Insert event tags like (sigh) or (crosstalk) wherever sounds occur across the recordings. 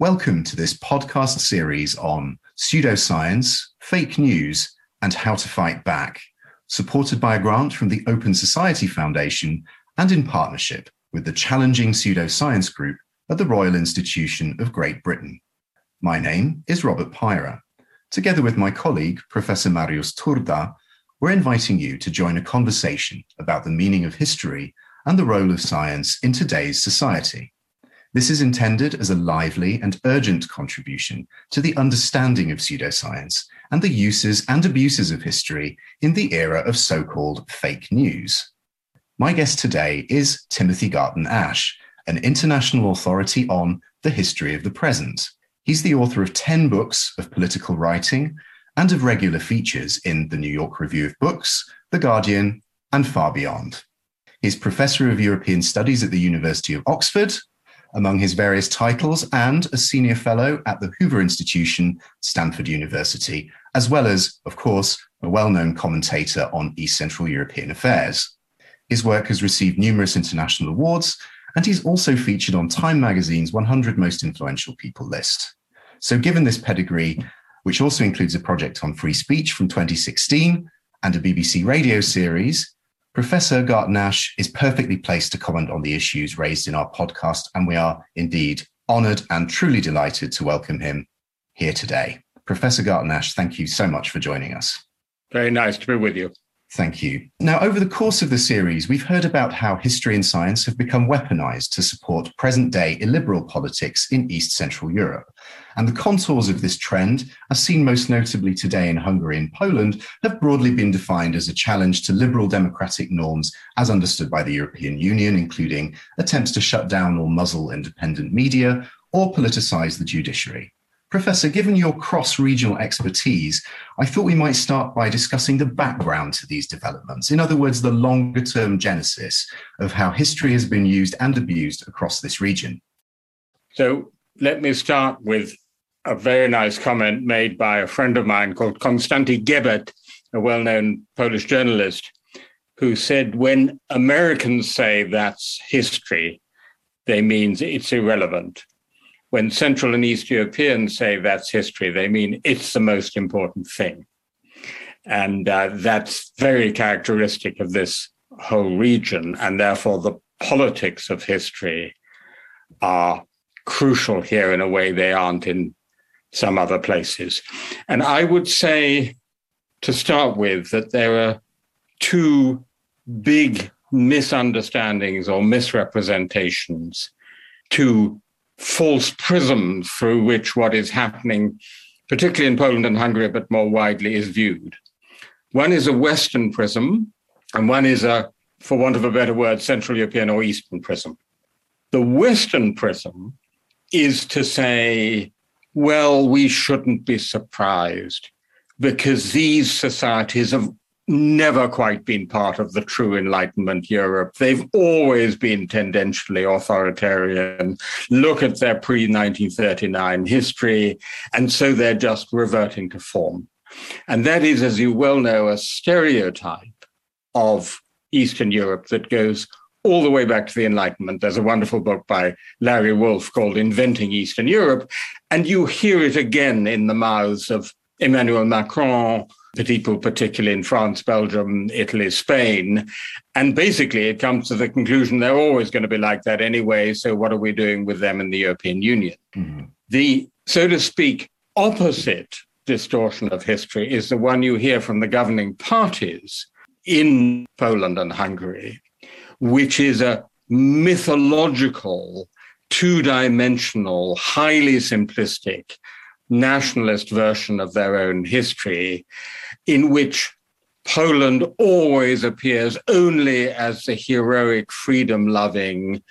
Welcome to this podcast series on pseudoscience, fake news, and how to fight back, supported by a grant from the Open Society Foundation and in partnership with the Challenging Pseudoscience Group at the Royal Institution of Great Britain. My name is Robert Pyrah. Together with my colleague, Professor Marius Turda, we're inviting you to join a conversation about the meaning of history and the role of science in today's society. This is intended as a lively and urgent contribution to the understanding of pseudoscience and the uses and abuses of history in the era of so called fake news. My guest today is Timothy Garton Ash, an international authority on the history of the present. He's the author of 10 books of political writing and of regular features in the New York Review of Books, The Guardian, and far beyond. He's Professor of European Studies at the University of Oxford, among his various titles, and a Senior Fellow at the Hoover Institution, Stanford University, as well as, of course, a well known commentator on East Central European affairs. His work has received numerous international awards, and he's also featured on Time magazine's 100 Most Influential People list. So, given this pedigree, which also includes a project on free speech from 2016 and a BBC radio series, Professor Garton Ash is perfectly placed to comment on the issues raised in our podcast, and we are indeed honoured and truly delighted to welcome him here today. Professor Garton Ash, thank you so much for joining us. Very nice to be with you. Thank you. Now, over the course of the series, we've heard about how history and science have become weaponized to support present day illiberal politics in East Central Europe. And the contours of this trend, as seen most notably today in Hungary and Poland, have broadly been defined as a challenge to liberal democratic norms as understood by the European Union, including attempts to shut down or muzzle independent media or politicize the judiciary. Professor, given your cross regional expertise, I thought we might start by discussing the background to these developments. In other words, the longer term genesis of how history has been used and abused across this region. So let me start with a very nice comment made by a friend of mine called Konstanty Gebert, a well known Polish journalist, who said, When Americans say that's history, they mean it's irrelevant when Central and East Europeans say that's history, they mean it's the most important thing. And uh, that's very characteristic of this whole region. And therefore, the politics of history are crucial here in a way they aren't in some other places. And I would say, to start with, that there are two big misunderstandings or misrepresentations, two false prism through which what is happening, particularly in Poland and Hungary, but more widely, is viewed. One is a Western prism, and one is a, for want of a better word, Central European or Eastern prism. The Western prism is to say, well, we shouldn't be surprised because these societies have never quite been part of the true Enlightenment Europe. They've always been tendentially authoritarian. Look at their pre 1939 history. And so they're just reverting to form. And that is, as you well know, a stereotype of Eastern Europe that goes all the way back to the Enlightenment. There's a wonderful book by Larry Wolff called Inventing Eastern Europe. And you hear it again in the mouths of Emmanuel Macron, the people, particularly in France, Belgium, Italy, Spain. And basically, it comes to the conclusion they're always going to be like that anyway. So, what are we doing with them in the European Union? Mm-hmm. The, so to speak, opposite distortion of history is the one you hear from the governing parties in Poland and Hungary, which is a mythological, two dimensional, highly simplistic nationalist version of their own history, in which Poland always appears only as the heroic, freedom loving,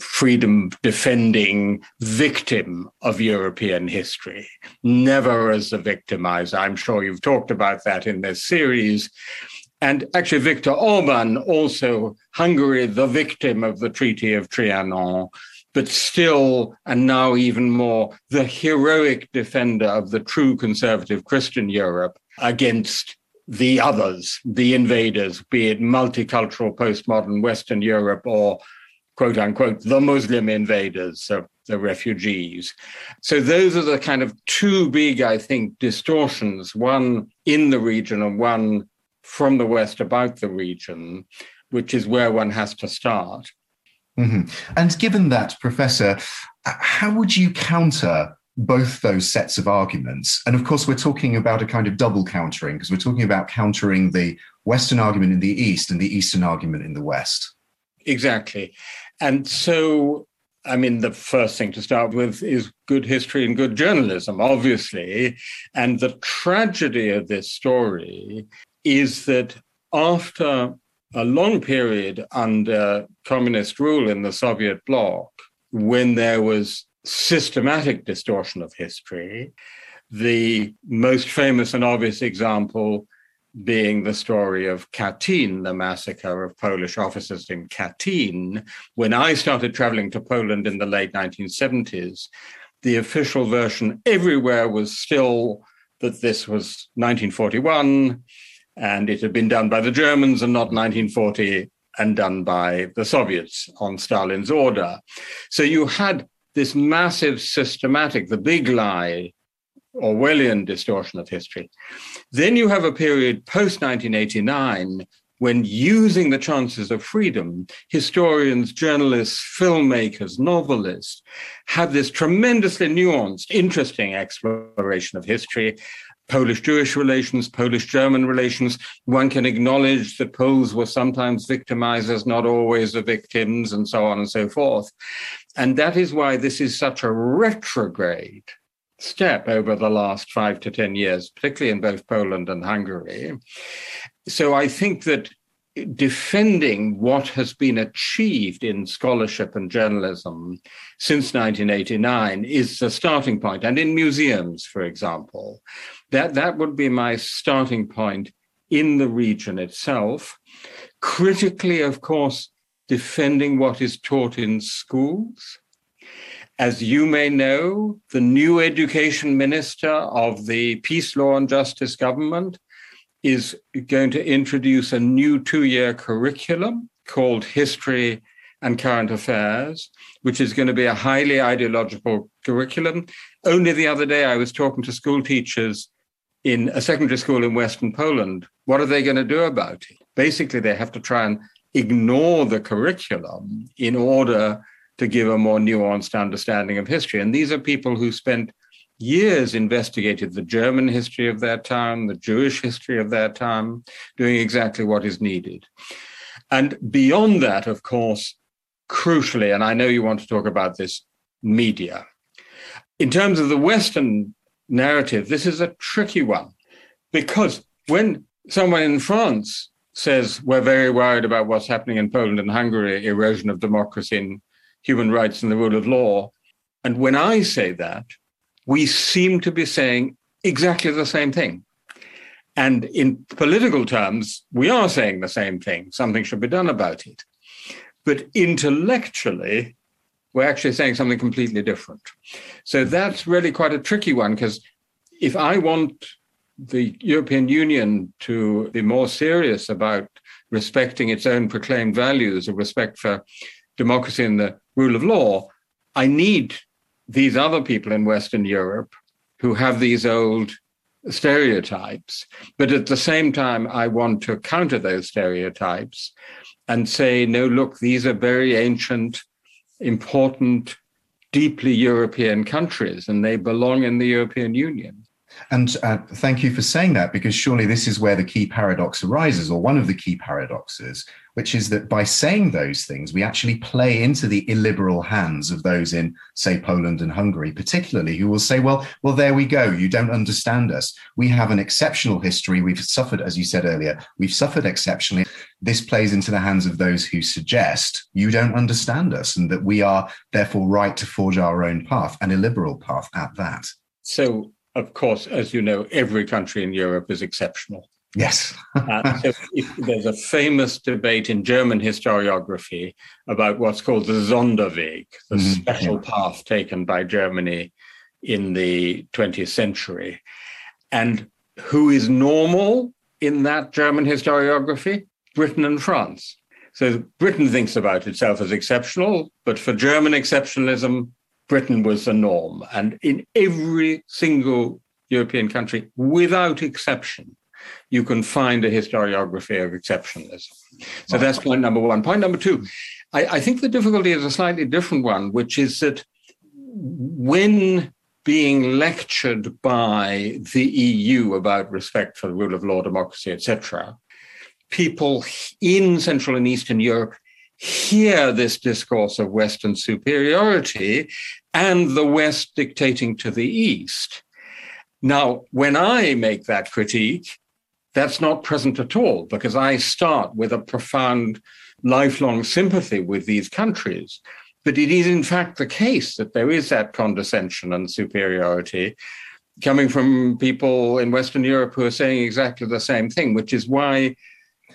freedom defending victim of European history, never as the victimizer. I'm sure you've talked about that in this series. And actually, Viktor Orban, also Hungary, the victim of the Treaty of Trianon, but still, and now even more, the heroic defender of the true conservative Christian Europe against the others, the invaders, be it multicultural postmodern Western Europe or quote unquote, the Muslim invaders, so the refugees. So those are the kind of two big, I think, distortions, one in the region and one from the West about the region, which is where one has to start. Mm-hmm. And given that, Professor, how would you counter both those sets of arguments? And of course, we're talking about a kind of double countering because we're talking about countering the Western argument in the East and the Eastern argument in the West. Exactly. And so, I mean, the first thing to start with is good history and good journalism, obviously. And the tragedy of this story is that after a long period under communist rule in the Soviet bloc, when there was systematic distortion of history, the most famous and obvious example being the story of Katyn, the massacre of Polish officers in Katyn. When I started traveling to Poland in the late 1970s, the official version everywhere was still that this was 1941 and it had been done by the Germans and not 1940 and done by the Soviets on Stalin's order. So you had this massive systematic, the big lie, Orwellian distortion of history. Then you have a period post 1989 when using the chances of freedom, historians, journalists, filmmakers, novelists have this tremendously nuanced, interesting exploration of history. Polish Jewish relations, Polish German relations. One can acknowledge that Poles were sometimes victimizers, not always the victims, and so on and so forth. And that is why this is such a retrograde step over the last five to 10 years, particularly in both Poland and Hungary. So I think that defending what has been achieved in scholarship and journalism since 1989 is the starting. And in museums, for example, that, that would be my starting point in the region itself. Critically, of course, defending what is taught in schools as you may know, the new education minister of the PiS, Law and Justice government is going to introduce a new two year curriculum called History and Current Affairs, which is going to be a highly ideological curriculum. Only the other day, I was talking to school teachers in a secondary school in Western Poland. What are they going to do about it? Basically, they have to try and ignore the curriculum in order to give a more nuanced understanding of history. And these are people who spent years investigated the German history of their time, the Jewish history of their time, doing exactly what is needed. And beyond that, of course, crucially, and I know you want to talk about this, media. In terms of the Western narrative, this is a tricky one because when someone in France says we're very worried about what's happening in Poland and Hungary, erosion of democracy in human rights and the rule of law. And when I say that, we seem to be saying exactly the same thing. And in political terms, we are saying the same thing. Something should be done about it. But intellectually, we're actually saying something completely different. So that's really quite a tricky one because if I want the European Union to be more serious about respecting its own proclaimed values of respect for democracy and the rule of law, I need these other people in Western Europe who have these old stereotypes. But at the same time, I want to counter those stereotypes and say, no, look, these are very ancient, important, deeply European countries, and they belong in the European Union. And uh, thank you for saying that, because surely this is where the key paradox arises, or one of the key paradoxes, which is that by saying those things, we actually play into the illiberal hands of those in, say, Poland and Hungary, particularly, who will say, well, well, there we go. You don't understand us. We have an exceptional history. We've suffered, as you said earlier, we've suffered exceptionally. This plays into the hands of those who suggest you don't understand us and that we are therefore right to forge our own path, an illiberal path at that. So of course, as you know, every country in Europe is exceptional. Yes. uh, so there's a famous debate in German historiography about what's called the Sonderweg, the mm-hmm. special path taken by Germany in the 20th century. And who is normal in that German historiography? Britain and France. So Britain thinks about itself as exceptional, but for German exceptionalism, Britain was the norm. And in every single European country, without exception, you can find a historiography of exceptionalism. So that's point number one. Point number two, I, I think the difficulty is a slightly different one, which is that when being lectured by the EU about respect for the rule of law, democracy, etc., people in Central and Eastern Europe hear this discourse of Western superiority and the West dictating to the East. Now, when I make that critique, that's not present at all because I start with a profound lifelong sympathy with these countries. But it is, in fact, the case that there is that condescension and superiority coming from people in Western Europe who are saying exactly the same thing, which is why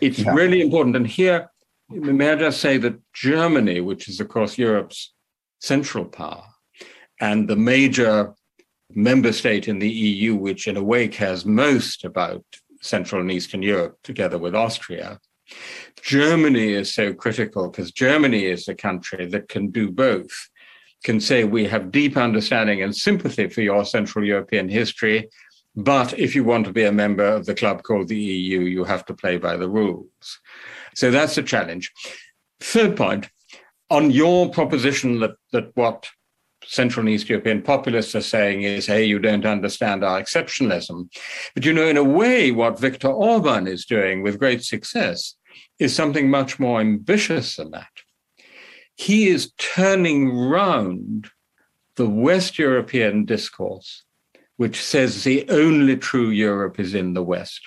it's yeah. really important. And here, may I just say that Germany, which is, of course, Europe's central power, and the major member state in the EU, which in a way cares most about Central and Eastern Europe, together with Austria. Germany is so critical because Germany is the country that can do both, can say we have deep understanding and sympathy for your Central European history, but if you want to be a member of the club called the EU, you have to play by the rules. So that's the challenge. Third point, on your proposition that, that what Central and East European populists are saying is, hey, you don't understand our exceptionalism. But you know, in a way, what Viktor Orban is doing with great success is something much more ambitious than that. He is turning round the West European discourse which says the only true Europe is in the West.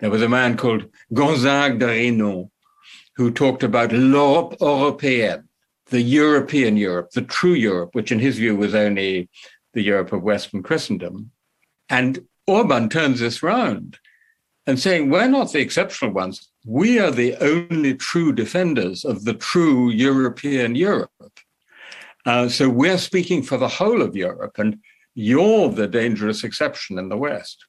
There was a man called Gonzague de Reynold who talked about l'Europe européenne, the European Europe, the true Europe, which in his view was only the Europe of Western Christendom. And Orban turns this round and saying, we're not the exceptional ones. We are the only true defenders of the true European Europe. Uh, so we're speaking for the whole of Europe. And you're the dangerous exception in the West.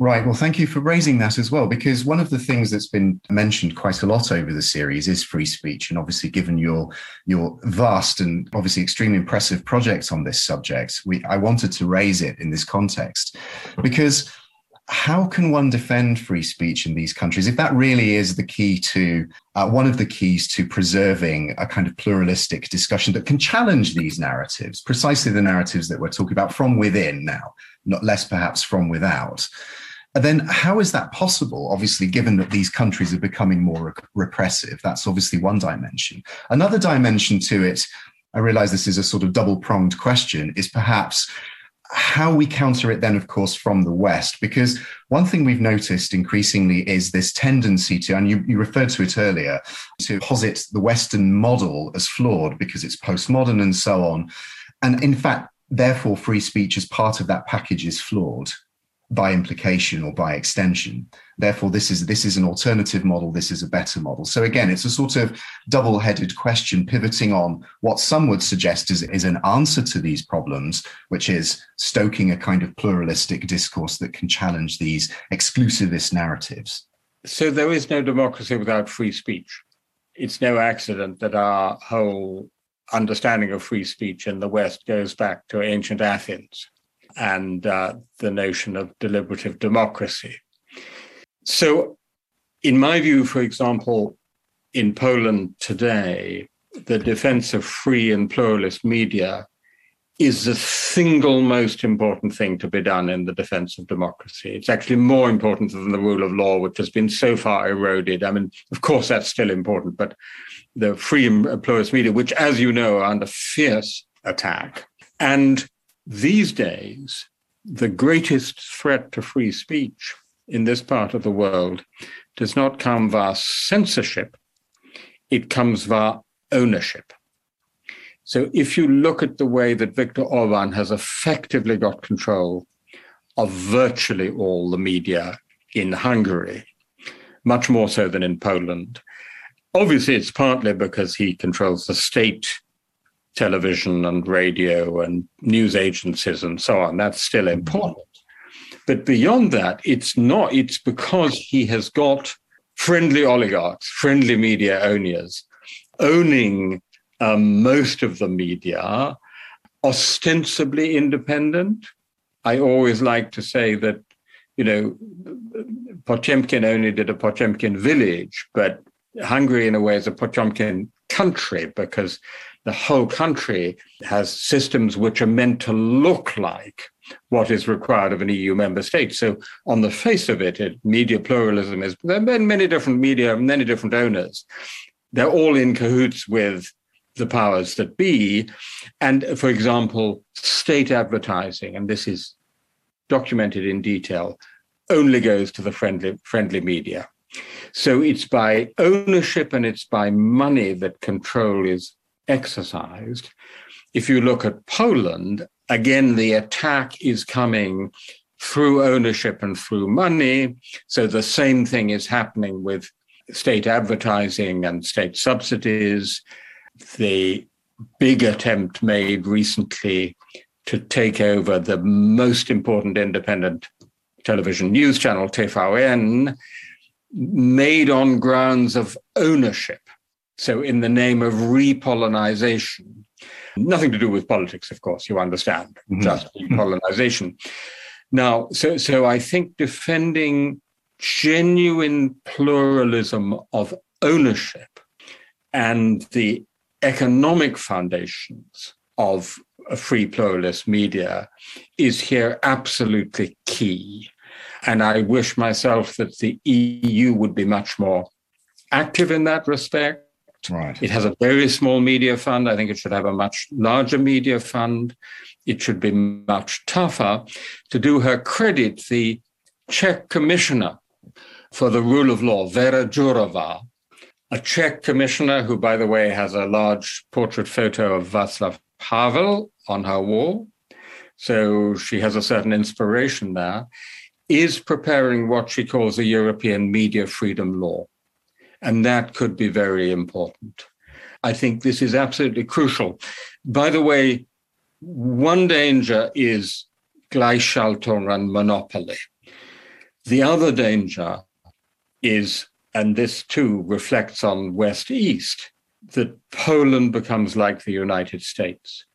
Right. Well, thank you for raising that as well, because one of the things that's been mentioned quite a lot over the series is free speech. And obviously, given your your vast and obviously extremely impressive projects on this subject, we I wanted to raise it in this context because how can one defend free speech in these countries if that really is the key to uh, one of the keys to preserving a kind of pluralistic discussion that can challenge these narratives precisely the narratives that we're talking about from within now not less perhaps from without then how is that possible? Obviously given that these countries are becoming more repressive that's obviously one dimension. Another dimension to it i realize this is a sort of double pronged question is perhaps how we counter it then, of course, from the West, because one thing we've noticed increasingly is this tendency to, and you, you, referred to it earlier, to posit the Western model as flawed because it's postmodern and so on. And in fact, therefore, free speech as part of that package is flawed by implication or by extension. Therefore, this is this is an alternative model. This is a better model. So again, it's a sort of double-headed question, pivoting on what some would suggest is, is an answer to these problems, which is stoking a kind of pluralistic discourse that can challenge these exclusivist narratives. So there is no democracy without free speech. It's no accident that our whole understanding of free speech in the West goes back to ancient Athens and uh, the notion of deliberative democracy. So, in my view, for example, in Poland today, the defense of free and pluralist media is the single most important thing to be done in the defense of democracy. It's actually more important than the rule of law, which has been so far eroded. I mean, of course, that's still important, but the free and pluralist media, which, as you know, are under fierce attack. And these days, the greatest threat to free speech in this part of the world does not come via censorship, it comes via ownership. So if you look at the way that Viktor Orban has effectively got control of virtually all the media in Hungary, much more so than in Poland, obviously it's partly because he controls the state television and radio and news agencies and so on. That's still important. But beyond that, it's not, it's because he has got friendly oligarchs, friendly media owners, owning um, most of the media, ostensibly independent. I always like to say that, you know, Potemkin only did a Potemkin village, but Hungary, in a way, is a Potemkin country because the whole country has systems which are meant to look like what is required of an EU member state. So, on the face of it, it media pluralism is there have been many different media, many different owners. They're all in cahoots with the powers that be. And for example, state advertising, and this is documented in detail, only goes to the friendly, friendly media. So it's by ownership and it's by money that control is exercised. If you look at Poland, again, the attack is coming through ownership and through money. So the same thing is happening with state advertising and state subsidies. The big attempt made recently to take over the most important independent television news channel, TVN, made on grounds of ownership. So, in the name of repolonization, nothing to do with politics, of course, you understand, mm-hmm. just repolonization. Now, so, so I think defending genuine pluralism of ownership and the economic foundations of a free pluralist media is here absolutely key. And I wish myself that the EU would be much more active in that respect. Right. It has a very small media fund. I think it should have a much larger media fund. It should be much tougher. To do her credit, the Czech commissioner for the rule of law, Vera Jourova, a Czech commissioner who, by the way, has a large portrait photo of Václav Havel on her wall. So she has a certain inspiration there is preparing what she calls a European media freedom law. And that could be very important. I think this is absolutely crucial. By the way, one danger is Gleichschaltung and monopoly. The other danger is, and this too reflects on West East, that Poland becomes like the United States,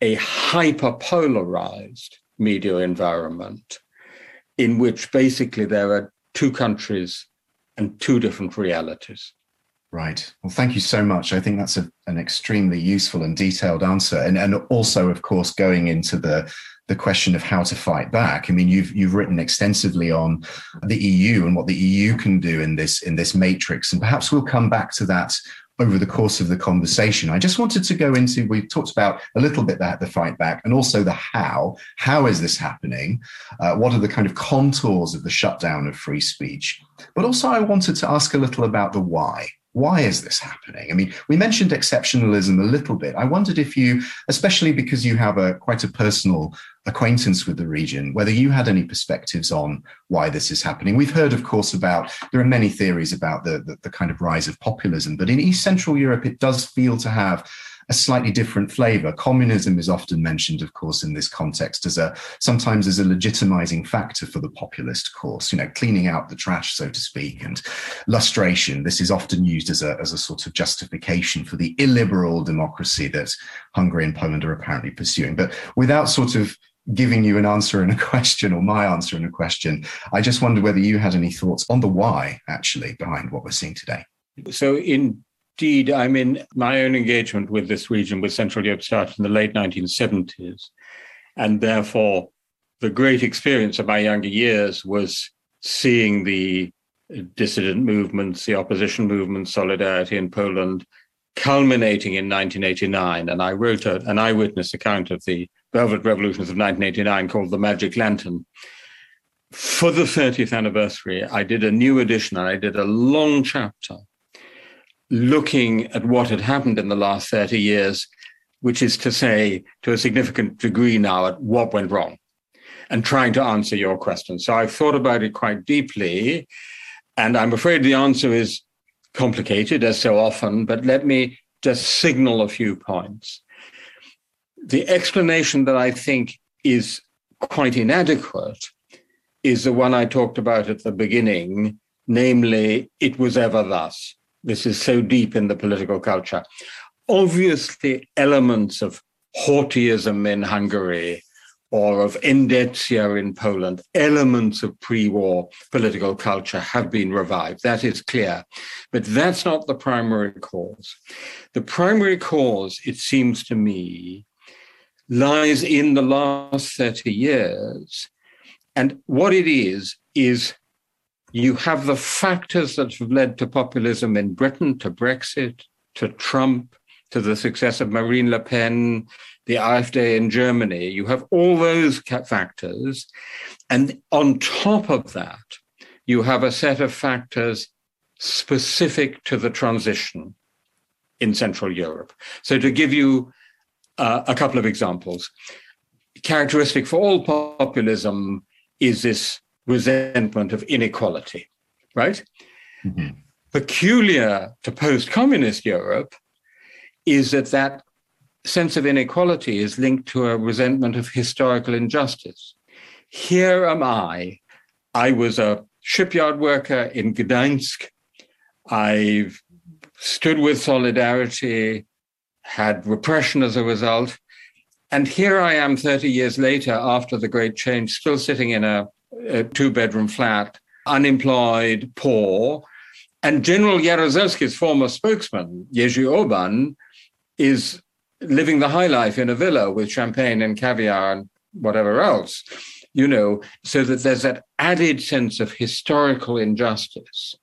a hyperpolarized media environment in which basically there are two countries and two different realities. Right. Well, thank you so much. I think that's a, an extremely useful and detailed answer, and and also, of course, going into the the question of how to fight back. I mean, you've you've written extensively on the EU and what the EU can do in this in this matrix, and perhaps we'll come back to that over the course of the conversation. I just wanted to go into, we talked about a little bit that the fight back and also the how. How is this happening? Uh, what are the kind of contours of the shutdown of free speech? But also, I wanted to ask a little about the why. Why is this happening? I mean, we mentioned exceptionalism a little bit. I wondered if you, especially because you have a quite a personal acquaintance with the region, whether you had any perspectives on why this is happening. We've heard, of course, about there are many theories about the, the, the kind of rise of populism, but in East Central Europe, it does feel to have a slightly different flavor. Communism is often mentioned, of course, in this context as a sometimes as a legitimizing factor for the populist cause, you know, cleaning out the trash, so to speak, and lustration. This is often used as a, as a sort of justification for the illiberal democracy that Hungary and Poland are apparently pursuing. But without sort of giving you an answer and a (laughs) question or my answer and a question, I just wonder whether you had any thoughts on the why actually behind what we're seeing today. So in indeed, I mean, my own engagement with this region, with Central Europe, started in the late 1970s. And therefore, the great experience of my younger years was seeing the dissident movements, the opposition movement, Solidarity in Poland, culminating in 1989. And I wrote a, an eyewitness account of the Velvet Revolutions of 1989 called The Magic Lantern. For the 30th anniversary, I did a new edition and I did a long chapter looking at what had happened in the last 30 years, which is to say, to a significant degree now, at what went wrong, and trying to answer your question. So I've thought about it quite deeply, and I'm afraid the answer is complicated, as so often, but let me just signal a few points. The explanation that I think is quite inadequate is the one I talked about at the beginning, namely, it was ever thus. This is so deep in the political culture. Obviously, elements of Horthyism in Hungary or of endecja in Poland, elements of pre war political culture have been revived. That is clear. But that's not the primary cause. The primary cause, it seems to me, lies in the last 30 years. And what it is, is you have the factors that have led to populism in Britain, to Brexit, to Trump, to the success of Marine Le Pen, the AfD in Germany. You have all those factors. And on top of that, you have a set of factors specific to the transition in Central Europe. So, to give you uh, a couple of examples, characteristic for all populism is this resentment of inequality, right? Mm-hmm. Peculiar to post communist Europe is that that sense of inequality is linked to a resentment of historical injustice. Here am I. I was a shipyard worker in Gdansk. I've stood with Solidarity, had repression as a result. And here I am 30 years later, after the Great Change, still sitting in a, a two bedroom flat, unemployed, poor. And General Jaruzelski's former spokesman, Jerzy Urban, is living the high life in a villa with champagne and caviar and whatever else, you know, so that there's that added sense of historical injustice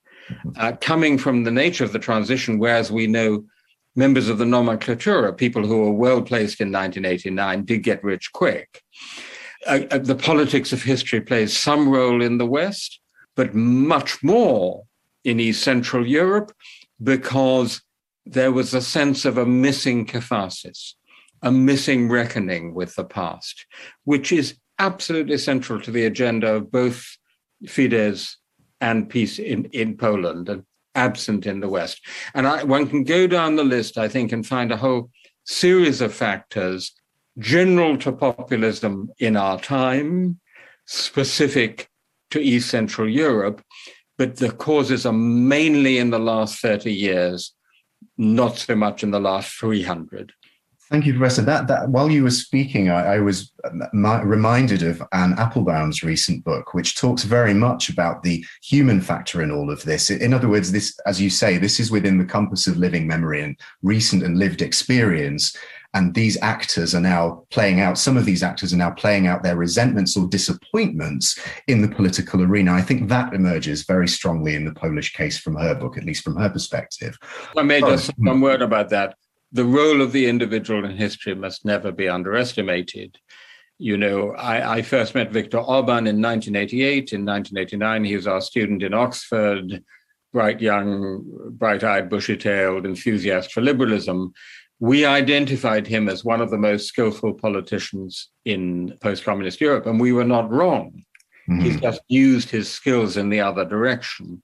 uh, coming from the nature of the transition, whereas we know members of the nomenclatura, people who were well placed in 1989, did get rich quick. Uh, uh, the politics of history plays some role in the West, but much more in East Central Europe because there was a sense of a missing catharsis, a missing reckoning with the past, which is absolutely central to the agenda of both Fidesz and PiS in, in Poland and absent in the West. And I, one can go down the list, I think, and find a whole series of factors general to populism in our time, specific to East Central Europe, but the causes are mainly in the last 30 years not so much in the last 300. Thank you, Professor. That, that while you were speaking, I, I was uh, reminded of Anne Applebaum's recent book, which talks very much about the human factor in all of this. In other words, this, as you say, this is within the compass of living memory and recent and lived experience. And these actors are now playing out, some of these actors are now playing out their resentments or disappointments in the political arena. I think that emerges very strongly in the Polish case from her book, at least from her perspective. I may just one word about that. The role of the individual in history must never be underestimated. You know, I, I first met Viktor Orban in 1988. In 1989, he was our student in Oxford, bright young, bright eyed, bushy tailed enthusiast for liberalism we identified him as one of the most skillful politicians in post communist Europe, and we were not wrong. Mm-hmm. He's just used his skills in the other direction.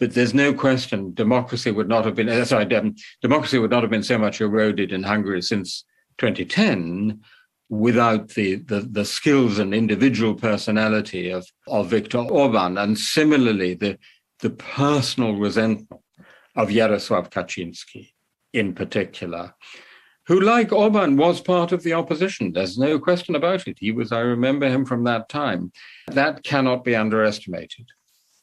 But there's no question democracy would not have been, uh, sorry, democracy would not have been so much eroded in Hungary since 2010 without the, the, the skills and individual personality of, of Viktor Orban. And similarly, the, the personal resentment of Jarosław Kaczynski in particular, who, like Orban, was part of the opposition. There's no question about it. He was, I remember him from that time. That cannot be underestimated.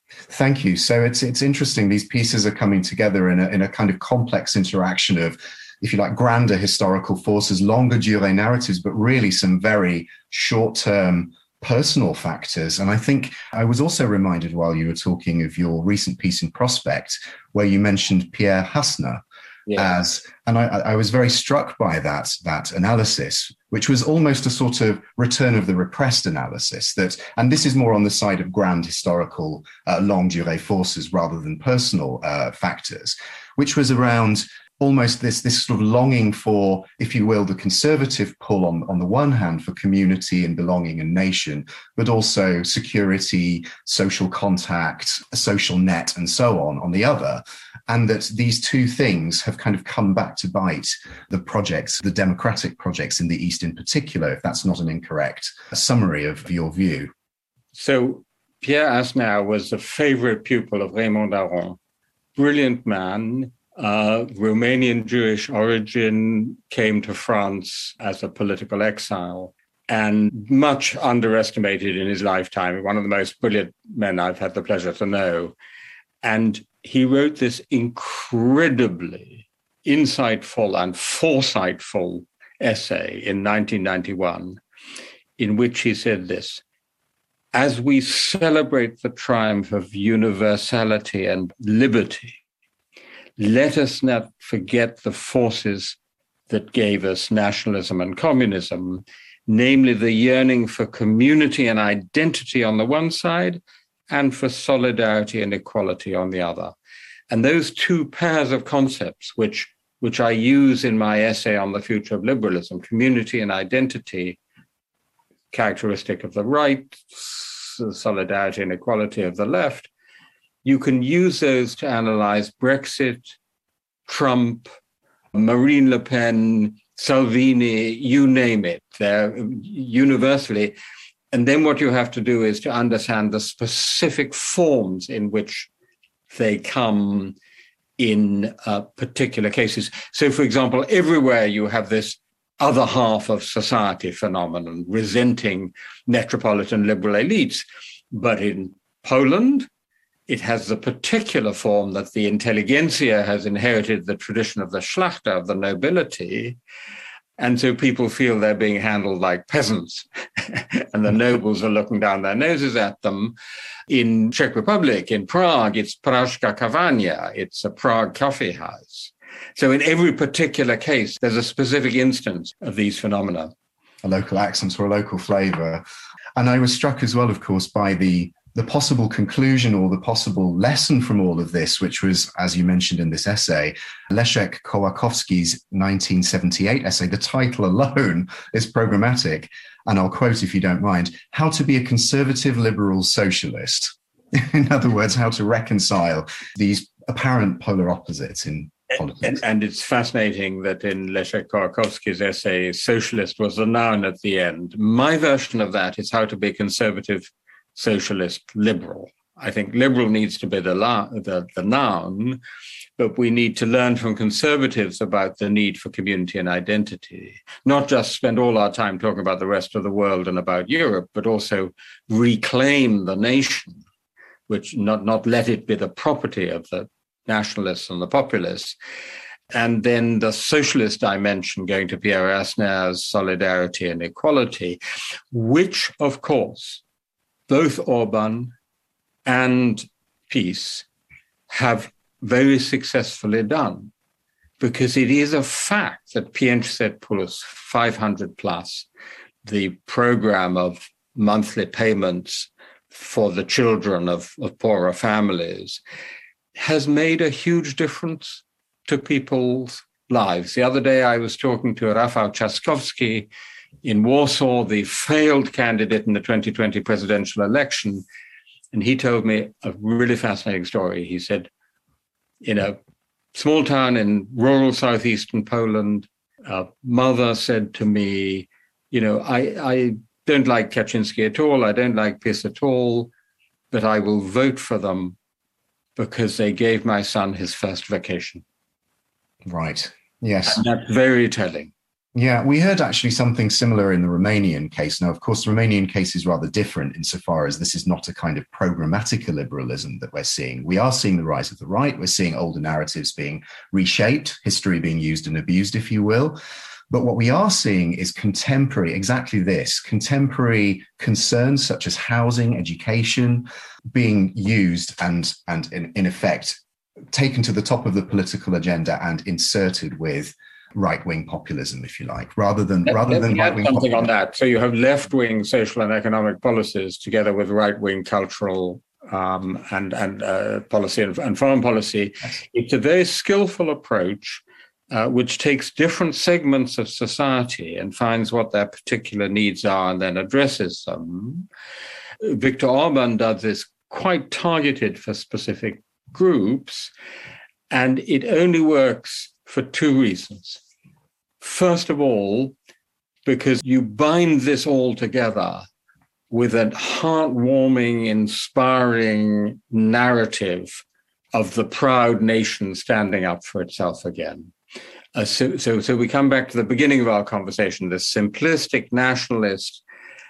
Thank you. So it's it's interesting. These pieces are coming together in a in a kind of complex interaction of, if you like, grander historical forces, longue durée narratives, but really some very short term personal factors. And I think I was also reminded while you were talking of your recent piece in Prospect, where you mentioned Pierre Hassner, yeah. as and I, I, was very struck by that that analysis which was almost a sort of return of the repressed analysis that and this is more on the side of grand historical uh, longue durée forces rather than personal uh, factors which was around almost this this sort of longing for, if you will, the conservative pull on, on the one hand for community and belonging and nation, but also security, social contact, a social net, and so on on the other. And that these two things have kind of come back to bite the projects, the democratic projects in the East in particular, if that's not an incorrect summary of your view. So Pierre Hassner was a favorite pupil of Raymond Aron. Brilliant man, uh, Romanian Jewish origin, came to France as a political exile and much underestimated in his lifetime. One of the most brilliant men I've had the pleasure to know. And he wrote this incredibly insightful and foresightful essay in 1991, in which he said this As we celebrate the triumph of universality and liberty, let us not forget the forces that gave us nationalism and communism, namely the yearning for community and identity on the one side and for solidarity and equality on the other. And those two pairs of concepts, which, which I use in my essay on the future of liberalism, community and identity, characteristic of the right, solidarity and equality of the left, you can use those to analyze Brexit, Trump, Marine Le Pen, Salvini, you name it. They're universally. And then what you have to do is to understand the specific forms in which they come in uh, particular cases. So, for example, everywhere you have this other half of society phenomenon, resenting metropolitan liberal elites. But in Poland, it has the particular form that the intelligentsia has inherited the tradition of the Szlachta, of the nobility. And so people feel they're being handled like peasants, (laughs) and the mm-hmm. nobles are looking down their noses at them. In Czech Republic, in Prague, it's Pražská kavárna, it's a Prague coffee house. So in every particular case, there's a specific instance of these phenomena. A local accent or a local flavour. And I was struck as well, of course, by the the possible conclusion or the possible lesson from all of this, which was, as you mentioned in this essay, Leszek Kołakowski's 1978 essay, the title alone (laughs) is programmatic. And I'll quote, if you don't mind, how to be a conservative liberal socialist. (laughs) in other words, how to reconcile these apparent polar opposites in politics. And, and, it's fascinating that in Leszek Kołakowski's essay, socialist was a noun at the end. My version of that is how to be conservative socialist liberal. I think liberal needs to be the, la- the, the noun, but we need to learn from conservatives about the need for community and identity, not just spend all our time talking about the rest of the world and about Europe, but also reclaim the nation, which not, not let it be the property of the nationalists and the populists. And then the socialist dimension going to Pierre Hassner's solidarity and equality, which, of course, both Orban and PiS have very successfully done because it is a fact that 500 plus 500 plus, the program of monthly payments for the children of, of poorer families, has made a huge difference to people's lives. The other day, I was talking to Rafał Trzaskowski, in Warsaw, the failed candidate in the 2020 presidential election. And he told me a really fascinating story. He said, in a small town in rural southeastern Poland, a mother said to me, You know, I, I don't like Kaczynski at all. I don't like PiS at all, but I will vote for them because they gave my son his first vacation. Right. Yes. And that's very telling. Yeah, we heard actually something similar in the Romanian case. Now, of course, the Romanian case is rather different insofar as this is not a kind of programmatic liberalism that we're seeing. We are seeing the rise of the right. We're seeing older narratives being reshaped, history being used and abused, if you will. But what we are seeing is contemporary, exactly this contemporary concerns such as housing, education being used and, and in, in effect, taken to the top of the political agenda and inserted with right wing populism, if you like, rather than let, rather let than right wing. Something populism. on that. So you have left wing social and economic policies together with right wing cultural um, and and uh, policy and, and, foreign policy. Yes. It's a very skillful approach. Uh, which takes different segments of society and finds what their particular needs are and then addresses them. Viktor Orban does this quite targeted for specific groups, and it only works for two reasons. First of all, because you bind this all together with a heartwarming, inspiring narrative of the proud nation standing up for itself again. Uh, so, so, so we come back to the beginning of our conversation. This simplistic nationalist,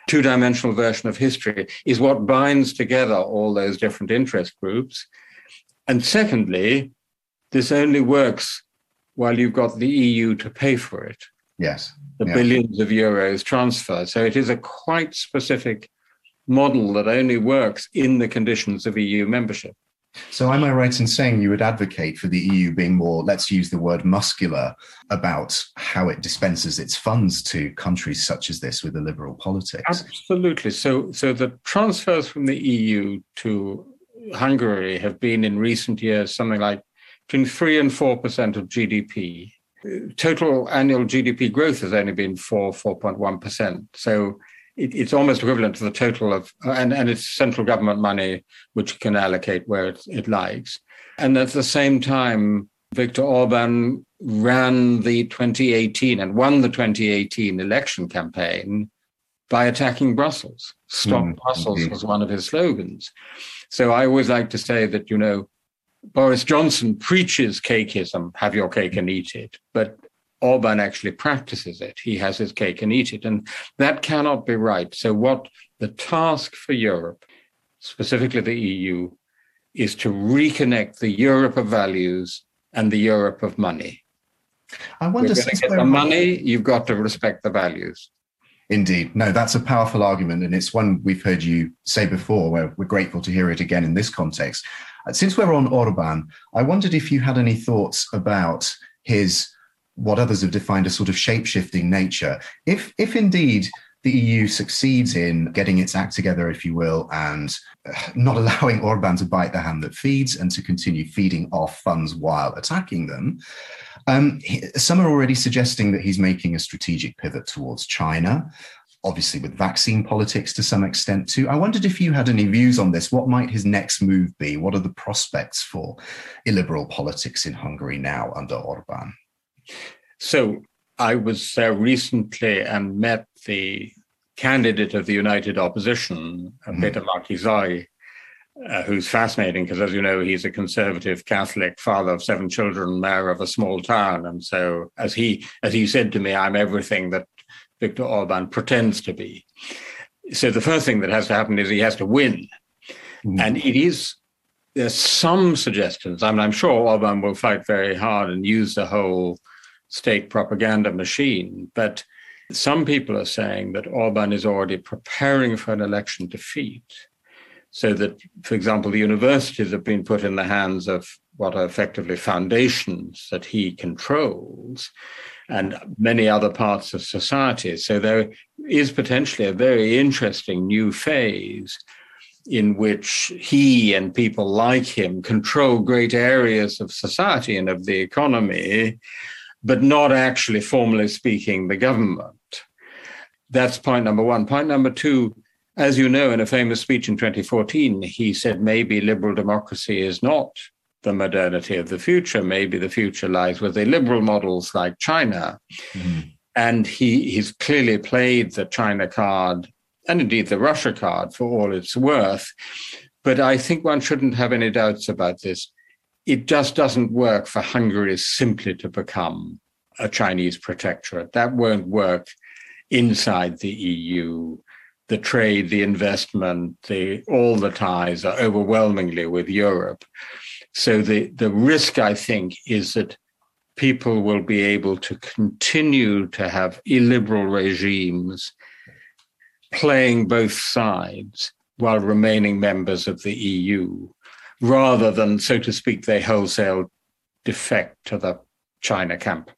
two dimensional version of history is what binds together all those different interest groups. And secondly, this only works while you've got the EU to pay for it. Yes. The yeah. billions of euros transfer. So it is a quite specific model that only works in the conditions of EU membership. So, am I right in saying you would advocate for the EU being more, let's use the word muscular, about how it dispenses its funds to countries such as this with a liberal politics? Absolutely. So, so the transfers from the EU to Hungary have been in recent years something like between 3 and 4% of GDP. Total annual GDP growth has only been 4, 4.1%. So it, it's almost equivalent to the total of, and, and it's central government money, which can allocate where it, it likes. And at the same time, Viktor Orban ran the 2018 and won the 2018 election campaign by attacking Brussels. Stop mm, Brussels indeed. was one of his slogans. So I always like to say that, you know, Boris Johnson preaches cakeism, have your cake and eat it. But Orban actually practices it. He has his cake and eat it. And that cannot be right. So, what the task for Europe, specifically the EU, is to reconnect the Europe of values and the Europe of money. I wonder, to get the money, you've got to respect the values. Indeed. No, that's a powerful argument. And it's one we've heard you say before, where we're grateful to hear it again in this context. Uh, since we're on Orban, I wondered if you had any thoughts about his what others have defined as sort of shape-shifting nature. If if indeed the EU succeeds in getting its act together, if you will, and uh, not (laughs) allowing Orban to bite the hand that feeds and to continue feeding off funds while attacking them. Um, some are already suggesting that he's making a strategic pivot towards China, obviously with vaccine politics to some extent too. I wondered if you had any views on this. What might his next move be? What are the prospects for illiberal politics in Hungary now under Orban? So I was there recently and met the candidate of the United Opposition, mm-hmm. Peter Márki-Zay, uh, who's fascinating because, as you know, he's a conservative Catholic father of seven children, mayor of a small town, and so as he as he said to me, I'm everything that Viktor Orban pretends to be. So the first thing that has to happen is he has to win, mm-hmm. and it is there's some suggestions. I mean, I'm sure Orban will fight very hard and use the whole state propaganda machine. But some people are saying that Orban is already preparing for an election defeat. So that, for example, the universities have been put in the hands of what are effectively foundations that he controls and many other parts of society. So there is potentially a very interesting new phase in which he and people like him control great areas of society and of the economy but not actually, formally speaking, the government. That's point number one. Point number two, as you know, in a famous speech in 2014, he said maybe liberal democracy is not the modernity of the future. Maybe the future lies with the liberal models like China. Mm-hmm. And he, he's clearly played the China card and indeed the Russia card for all it's worth. But I think one shouldn't have any doubts about this it just doesn't work for Hungary simply to become a Chinese protectorate. That won't work inside the EU. The trade, the investment, the all the ties are overwhelmingly with Europe. So the, the risk, I think, is that people will be able to continue to have illiberal regimes playing both sides while remaining members of the EU rather than, so to speak, they wholesale defect to the China camp.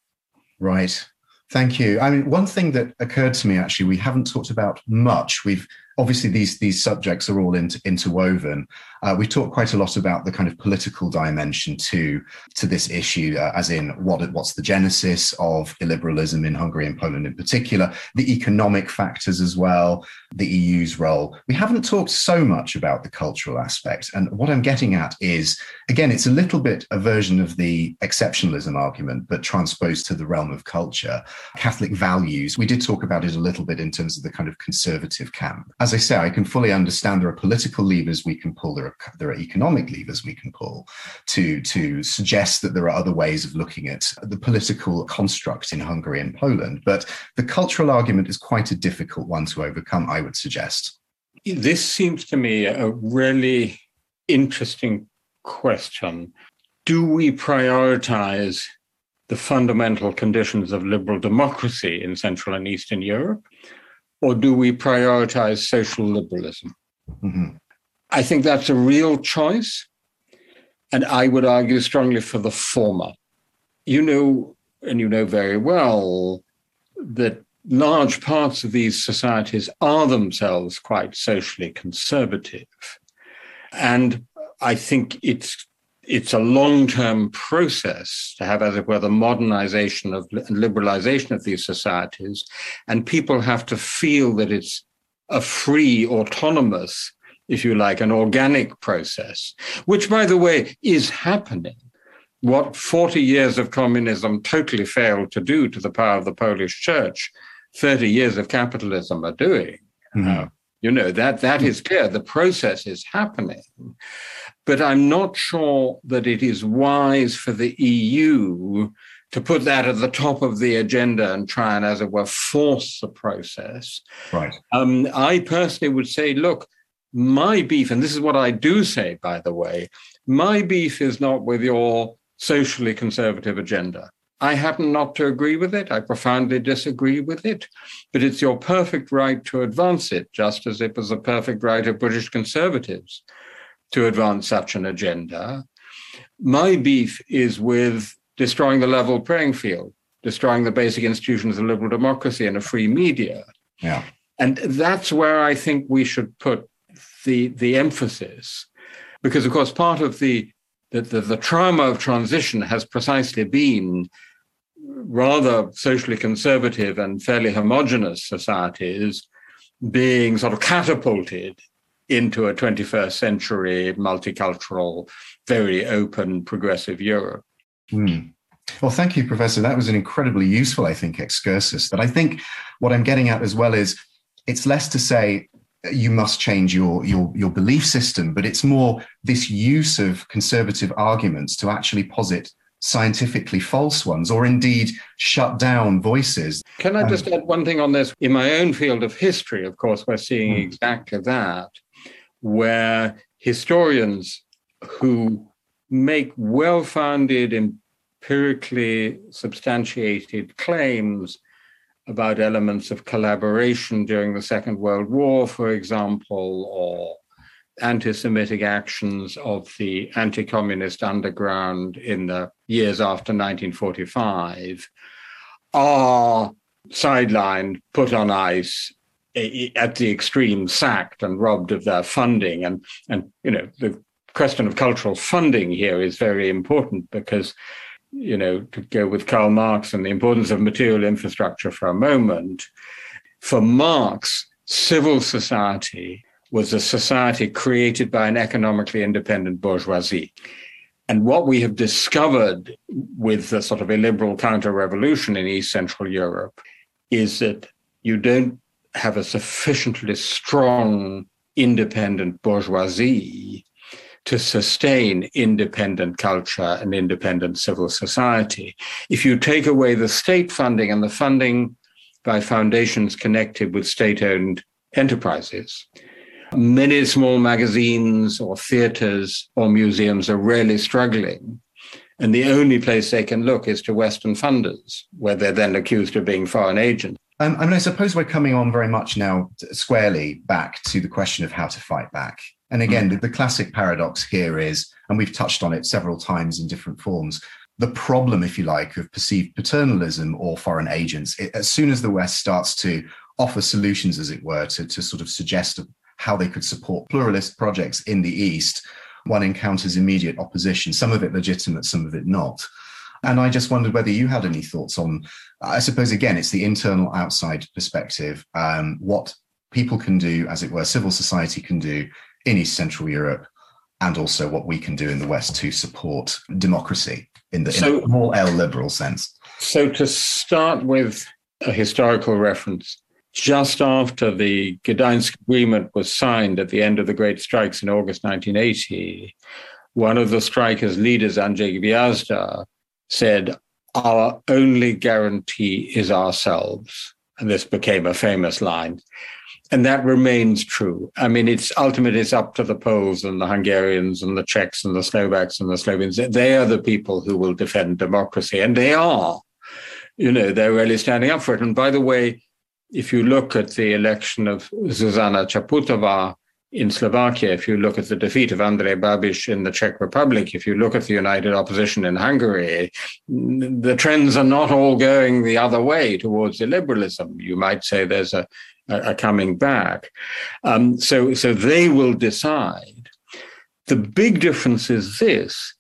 Right. Thank you. I mean, one thing that occurred to me actually, we haven't talked about much. We've obviously these these subjects are all inter- interwoven. Uh, we talk quite a lot about the kind of political dimension to to this issue, uh, as in what what's the genesis of illiberalism in Hungary and Poland in particular, the economic factors as well, the EU's role. We haven't talked so much about the cultural aspect, and what I'm getting at is again, it's a little bit a version of the exceptionalism argument, but transposed to the realm of culture, Catholic values. We did talk about it a little bit in terms of the kind of conservative camp. As as I say, I can fully understand there are political levers we can pull, there are, there are economic levers we can pull to, to suggest that there are other ways of looking at the political construct in Hungary and Poland. But the cultural argument is quite a difficult one to overcome, I would suggest. This seems to me a really interesting question. Do we prioritize the fundamental conditions of liberal democracy in Central and Eastern Europe? Or do we prioritize social liberalism? Mm-hmm. I think that's a real choice. And I would argue strongly for the former. You know, and you know very well, that large parts of these societies are themselves quite socially conservative. And I think it's it's a long-term process to have, as it were, the modernization of and liberalization of these societies, and people have to feel that it's a free, autonomous, if you like, an organic process, which, by the way, is happening. What 40 years of communism totally failed to do to the power of the Polish church, 30 years of capitalism are doing. Mm-hmm. Uh, you know, that, that is clear. The process is happening. But I'm not sure that it is wise for the EU to put that at the top of the agenda and try and, as it were, force the process. Right. Um, I personally would say, look, my beef, and this is what I do say, by the way, my beef is not with your socially conservative agenda. I happen not to agree with it. I profoundly disagree with it. But it's your perfect right to advance it, just as it was the perfect right of British conservatives to advance such an agenda. My beef is with destroying the level playing field, destroying the basic institutions of liberal democracy and a free media. Yeah. And that's where I think we should put the, the emphasis. Because, of course, part of the, the, the, the trauma of transition has precisely been rather socially conservative and fairly homogenous societies being sort of catapulted into a 21st century multicultural, very open, progressive Europe. Mm. Well, thank you, Professor. That was an incredibly useful, I think, excursus. But I think what I'm getting at as well is it's less to say you must change your your your belief system, but it's more this use of conservative arguments to actually posit scientifically false ones or indeed shut down voices. Can I just um, add one thing on this? In my own field of history, of course, we're seeing mm. exactly that, where historians who make well founded, empirically substantiated claims about elements of collaboration during the Second World War, for example, or anti Semitic actions of the anti communist underground in the years after 1945 are sidelined, put on ice, at the extreme sacked and robbed of their funding. And, and you know, the question of cultural funding here is very important because, you know, to go with Karl Marx and the importance of material infrastructure for a moment, for Marx, civil society was a society created by an economically independent bourgeoisie. And what we have discovered with the sort of illiberal counter revolution in East Central Europe is that you don't have a sufficiently strong independent bourgeoisie to sustain independent culture and independent civil society. If you take away the state funding and the funding by foundations connected with state owned enterprises, Many small magazines or theaters or museums are really struggling. And the only place they can look is to Western funders, where they're then accused of being foreign agents. Um, I mean, I suppose we're coming on very much now squarely back to the question of how to fight back. And again, mm. the, the classic paradox here is, and we've touched on it several times in different forms, the problem, if you like, of perceived paternalism or foreign agents. It, as soon as the West starts to offer solutions, as it were, to, to sort of suggest how they could support pluralist projects in the East, one encounters immediate opposition, some of it legitimate, some of it not. And I just wondered whether you had any thoughts on, I suppose, again, it's the internal outside perspective, um, what people can do, as it were, civil society can do in East Central Europe, and also what we can do in the West to support democracy in the so, in more L liberal sense. So, to start with a historical reference, just after the Gdansk Agreement was signed at the end of the Great Strikes in August 1980, one of the strikers' leaders, Andrzej Gwiazda, said, Our only guarantee is ourselves. And this became a famous line. And that remains true. I mean, it's ultimately it's up to the Poles and the Hungarians and the Czechs and the Slovaks and the Slovenes. They are the people who will defend democracy, and they are. You know, they're really standing up for it. And by the way, if you look at the election of Zuzana Čaputová in Slovakia, if you look at the defeat of Andrej Babiš in the Czech Republic, if you look at the united opposition in Hungary, the trends are not all going the other way towards illiberalism. You might say there's a, a coming back. Um, so, so they will decide. The big difference is this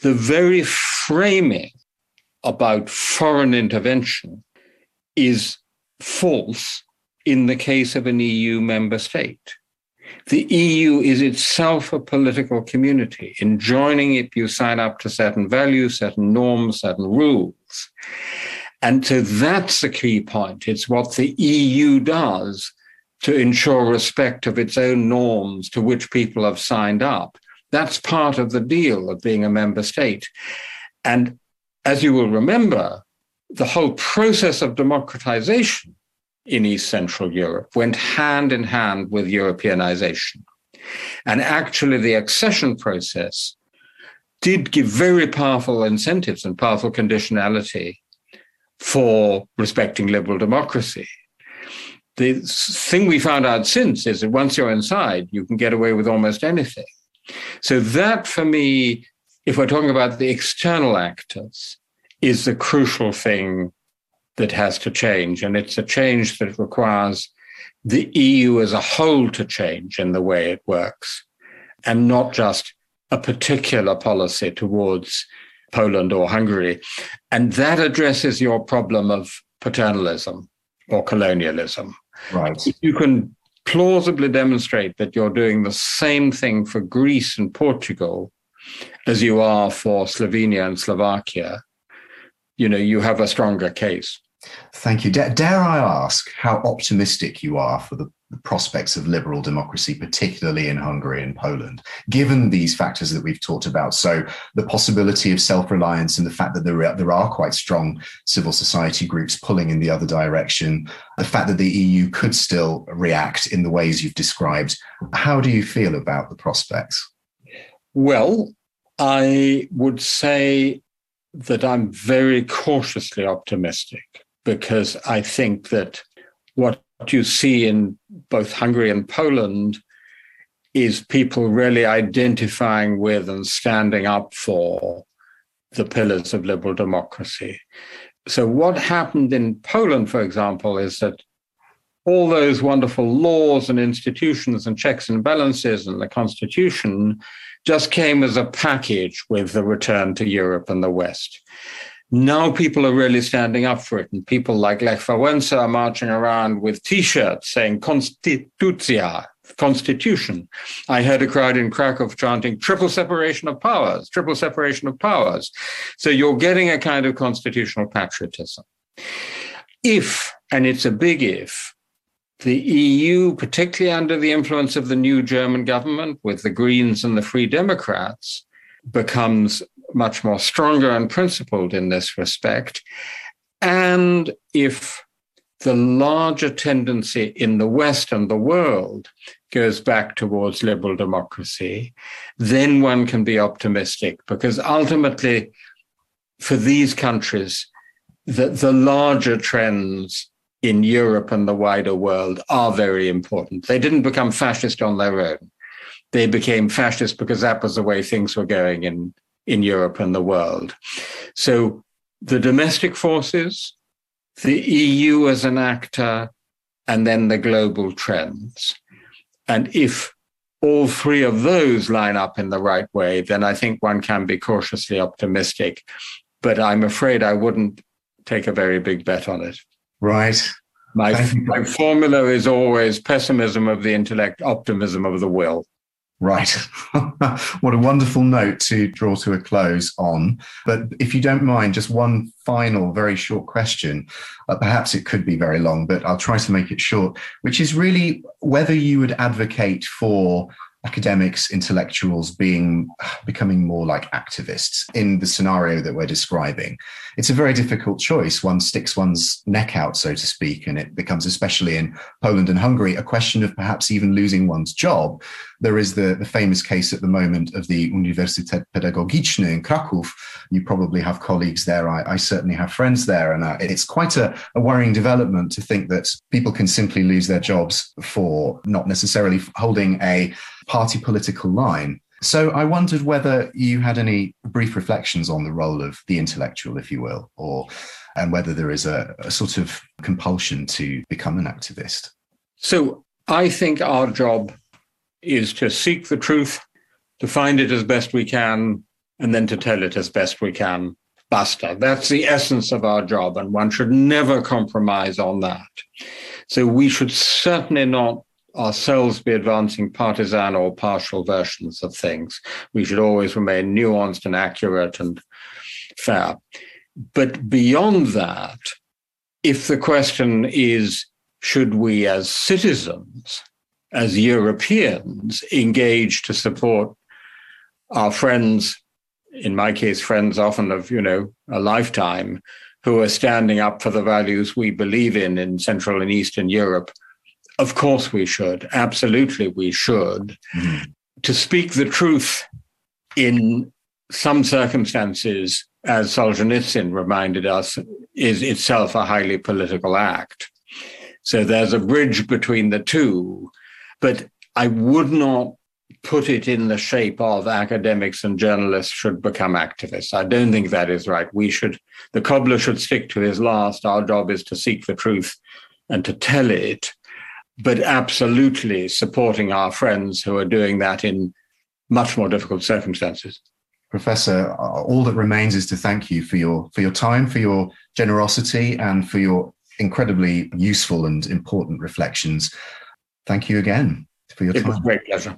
the very framing about foreign intervention is false in the case of an EU member state. The EU is itself a political community. In joining it, you sign up to certain values, certain norms, certain rules. And so that's the key point. It's what the EU does to ensure respect of its own norms to which people have signed up. That's part of the deal of being a member state. And as you will remember, the whole process of democratization in East Central Europe went hand in hand with Europeanization. And actually, the accession process did give very powerful incentives and powerful conditionality for respecting liberal democracy. The thing we found out since is that once you're inside, you can get away with almost anything. So, that for me, if we're talking about the external actors, is the crucial thing that has to change. And it's a change that requires the EU as a whole to change in the way it works and not just a particular policy towards Poland or Hungary. And that addresses your problem of paternalism or colonialism. Right. You can plausibly demonstrate that you're doing the same thing for Greece and Portugal as you are for Slovenia and Slovakia you know, you have a stronger case. Thank you. Dare, dare I ask how optimistic you are for the, the, prospects of liberal democracy, particularly in Hungary and Poland, given these factors that we've talked about? So, the possibility of self reliance and the fact that there there are quite strong civil society groups pulling in the other direction, the fact that the EU could still react in the ways you've described. How do you feel about the prospects? Well, I would say that I'm very cautiously optimistic because I think that what you see in both Hungary and Poland is people really identifying with and standing up for the pillars of liberal democracy. So, what happened in Poland, for example, is that all those wonderful laws and institutions and checks and balances and the constitution just came as a package with the return to Europe and the West. Now people are really standing up for it, and people like Lech Wałęsa are marching around with T-shirts saying "Konstytucja," Constitution. I heard a crowd in Krakow chanting "Triple separation of powers, triple separation of powers." So you're getting a kind of constitutional patriotism. If, and it's a big if, the EU, particularly under the influence of the new German government with the Greens and the Free Democrats, becomes much more stronger and principled in this respect. And if the larger tendency in the West and the world goes back towards liberal democracy, then one can be optimistic because ultimately, for these countries, the, the larger trends in Europe and the wider world are very important. They didn't become fascist on their own. They became fascist because that was the way things were going in, in Europe and the world. So the domestic forces, the EU as an actor, and then the global trends. And if all three of those line up in the right way, then I think one can be cautiously optimistic. But I'm afraid I wouldn't take a very big bet on it. Right. My, my formula is always pessimism of the intellect, optimism of the will. Right. (laughs) what a wonderful note to draw to a close on. But if you don't mind, just one final, very short question. Uh, perhaps it could be very long, but I'll try to make it short, which is really whether you would advocate for academics, intellectuals being becoming more like activists in the scenario that we're describing. It's a very difficult choice. One sticks one's neck out, so to speak, and it becomes, especially in Poland and Hungary, a question of perhaps even losing one's job. There is the, the famous case at the moment of the Uniwersytet Pedagogiczny in Krakow. You probably have colleagues there. I, I certainly have friends there. And uh, it's quite a, a worrying development to think that people can simply lose their jobs for not necessarily holding a party political line. So I wondered whether you had any brief reflections on the role of the intellectual, if you will, or and whether there is a, a sort of compulsion to become an activist. So I think our job is to seek the truth, to find it as best we can, and then to tell it as best we can. Basta. That's the essence of our job, and one should never compromise on that. So we should certainly not ourselves be advancing partisan or partial versions of things. We should always remain nuanced and accurate and fair. But beyond that, if the question is should we as citizens, as Europeans, engage to support our friends, in my case, friends often of, you know, a lifetime, who are standing up for the values we believe in in Central and Eastern Europe, of course, we should. Absolutely, we should. Mm-hmm. To speak the truth in some circumstances, as Solzhenitsyn reminded us, is itself a highly political act. So there's a bridge between the two. But I would not put it in the shape of academics and journalists should become activists. I don't think that is right. We should, the cobbler should stick to his last. Our job is to seek the truth and to tell it but absolutely supporting our friends who are doing that in much more difficult circumstances. Professor, all that remains is to thank you for your for your time, for your generosity, and for your incredibly useful and important reflections. Thank you again for your it time. It was a great pleasure.